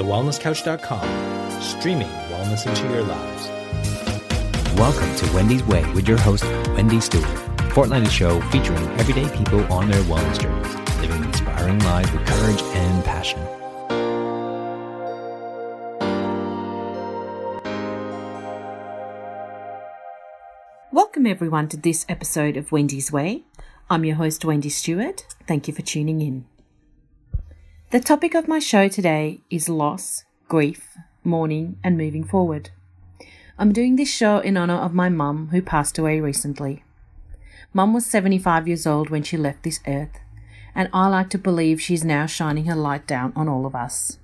thewellnesscouch.com, streaming wellness into your lives. Welcome to Wendy's Way with your host, Wendy Stewart, a fortnightly show featuring everyday people on their wellness journeys, living inspiring lives with courage and passion. Welcome, everyone, to this episode of Wendy's Way. I'm your host, Wendy Stewart. Thank you for tuning in. The topic of my show today is loss, grief, mourning, and moving forward. I'm doing this show in honor of my mum who passed away recently. Mum was 75 years old when she left this earth, and I like to believe she's now shining her light down on all of us.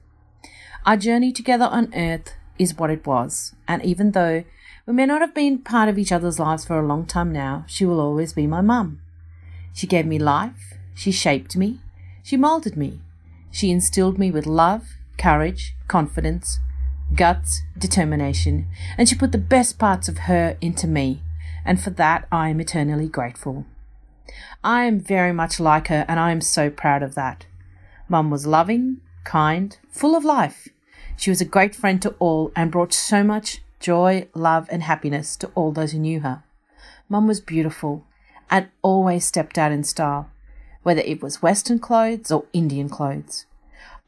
Our journey together on earth is what it was, and even though we may not have been part of each other's lives for a long time now, she will always be my mum. She gave me life, she shaped me, she molded me, she instilled me with love, courage, confidence, guts, determination, and she put the best parts of her into me, and for that I am eternally grateful. I am very much like her, and I am so proud of that. Mum was loving, kind, full of life. She was a great friend to all and brought so much joy, love, and happiness to all those who knew her. Mum was beautiful and always stepped out in style whether it was Western clothes or Indian clothes.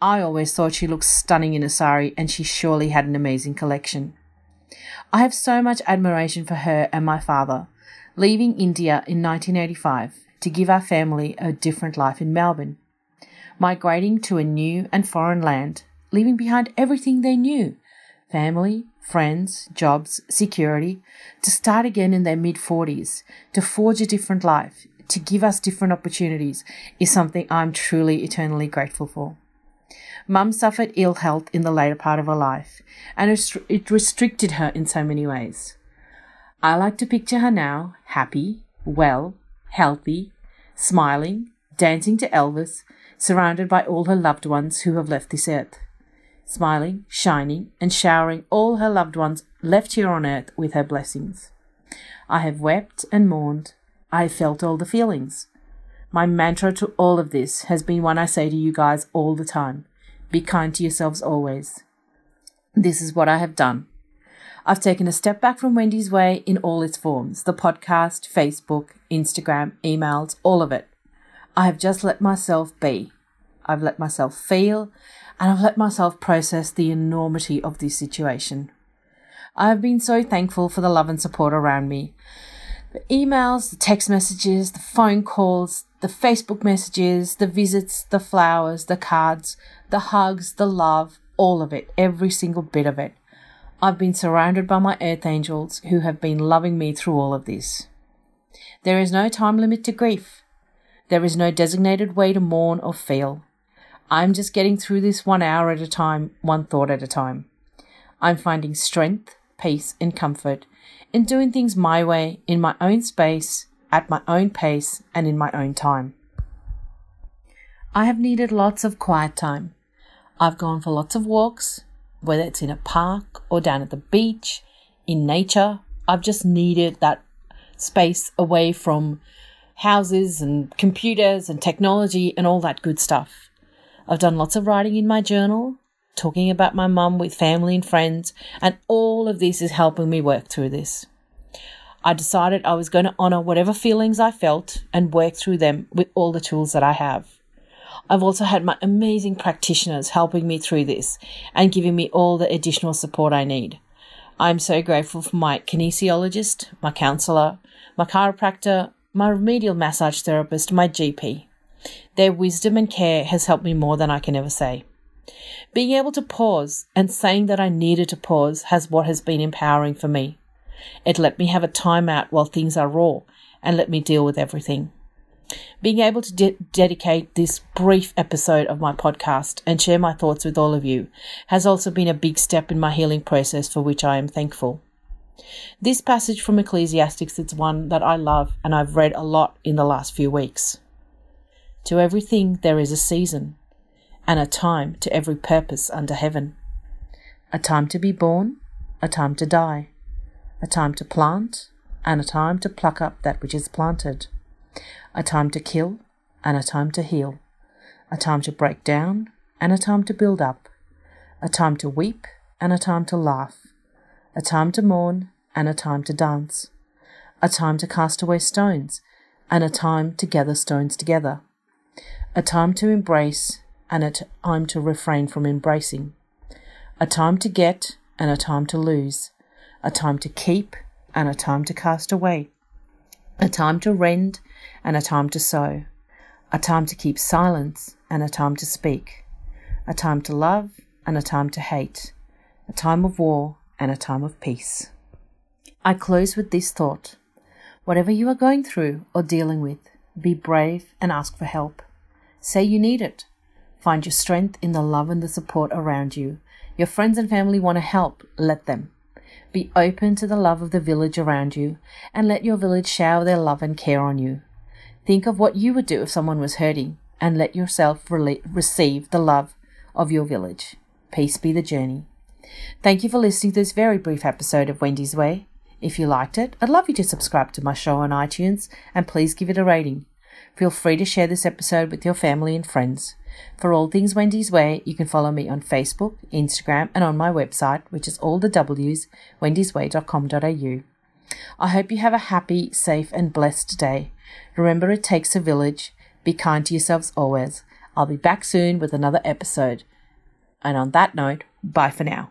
I always thought she looked stunning in a sari, and she surely had an amazing collection. I have so much admiration for her and my father, leaving India in 1985 to give our family a different life in Melbourne, migrating to a new and foreign land, leaving behind everything they knew family, friends, jobs, security, to start again in their mid 40s, to forge a different life, to give us different opportunities is something I'm truly eternally grateful for. Mum suffered ill health in the later part of her life, and it restricted her in so many ways. I like to picture her now happy, well, healthy, smiling, dancing to Elvis, surrounded by all her loved ones who have left this earth. Smiling, shining, and showering all her loved ones left here on earth with her blessings. I have wept and mourned, I felt all the feelings. My mantra to all of this has been one I say to you guys all the time be kind to yourselves always. This is what I have done. I've taken a step back from Wendy's Way in all its forms the podcast, Facebook, Instagram, emails, all of it. I have just let myself be. I've let myself feel, and I've let myself process the enormity of this situation. I have been so thankful for the love and support around me, the emails, the text messages, the phone calls, the Facebook messages, the visits, the flowers, the cards, the hugs, the love, all of it, every single bit of it. I've been surrounded by my earth angels who have been loving me through all of this. There is no time limit to grief. There is no designated way to mourn or feel. I'm just getting through this one hour at a time, one thought at a time. I'm finding strength, peace, and comfort in doing things my way, in my own space, at my own pace, and in my own time. I have needed lots of quiet time. I've gone for lots of walks, whether it's in a park or down at the beach, in nature. I've just needed that space away from houses and computers and technology and all that good stuff. I've done lots of writing in my journal talking about my mum with family and friends, and all of this is helping me work through this. I decided I was going to honour whatever feelings I felt and work through them with all the tools that I have. I've also had my amazing practitioners helping me through this and giving me all the additional support I need. I'm so grateful for my kinesiologist, my counsellor, my chiropractor, my remedial massage therapist, my GP. Their wisdom and care has helped me more than I can ever say. Being able to pause and saying that I needed to pause has what has been empowering for me. It let me have a timeout while things are raw and let me deal with everything. Being able to de- dedicate this brief episode of my podcast and share my thoughts with all of you has also been a big step in my healing process for which I am thankful. This passage from Ecclesiastes is one that I love and I've read a lot in the last few weeks. To everything there is a season, and a time to every purpose under heaven. A time to be born, a time to die, a time to plant, and a time to pluck up that which is planted, a time to kill, and a time to heal, a time to break down, and a time to build up, a time to weep and a time to laugh, a time to mourn and a time to dance, a time to cast away stones and a time to gather stones together, a time to embrace and a time to refrain from embracing, a time to get and a time to lose, a time to keep and a time to cast away, a time to rend and a time to sew, a time to keep silence and a time to speak, a time to love and a time to hate, a time of war and a time of peace. I close with this thought. Whatever you are going through or dealing with, be brave and ask for help. Say you need it. Find your strength in the love and the support around you. Your friends and family want to help, let them. Be open to the love of the village around you and let your village shower their love and care on you. Think of what you would do if someone was hurting and let yourself re- receive the love of your village. Peace be the journey. Thank you for listening to this very brief episode of Wendy's Way. If you liked it, I'd love you to subscribe to my show on iTunes and please give it a rating. Feel free to share this episode with your family and friends. For all things Wendy's Way, you can follow me on Facebook, Instagram, and on my website, which is all the W's, wendysway.com.au. I hope you have a happy, safe, and blessed day. Remember, it takes a village. Be kind to yourselves always. I'll be back soon with another episode. And on that note, bye for now.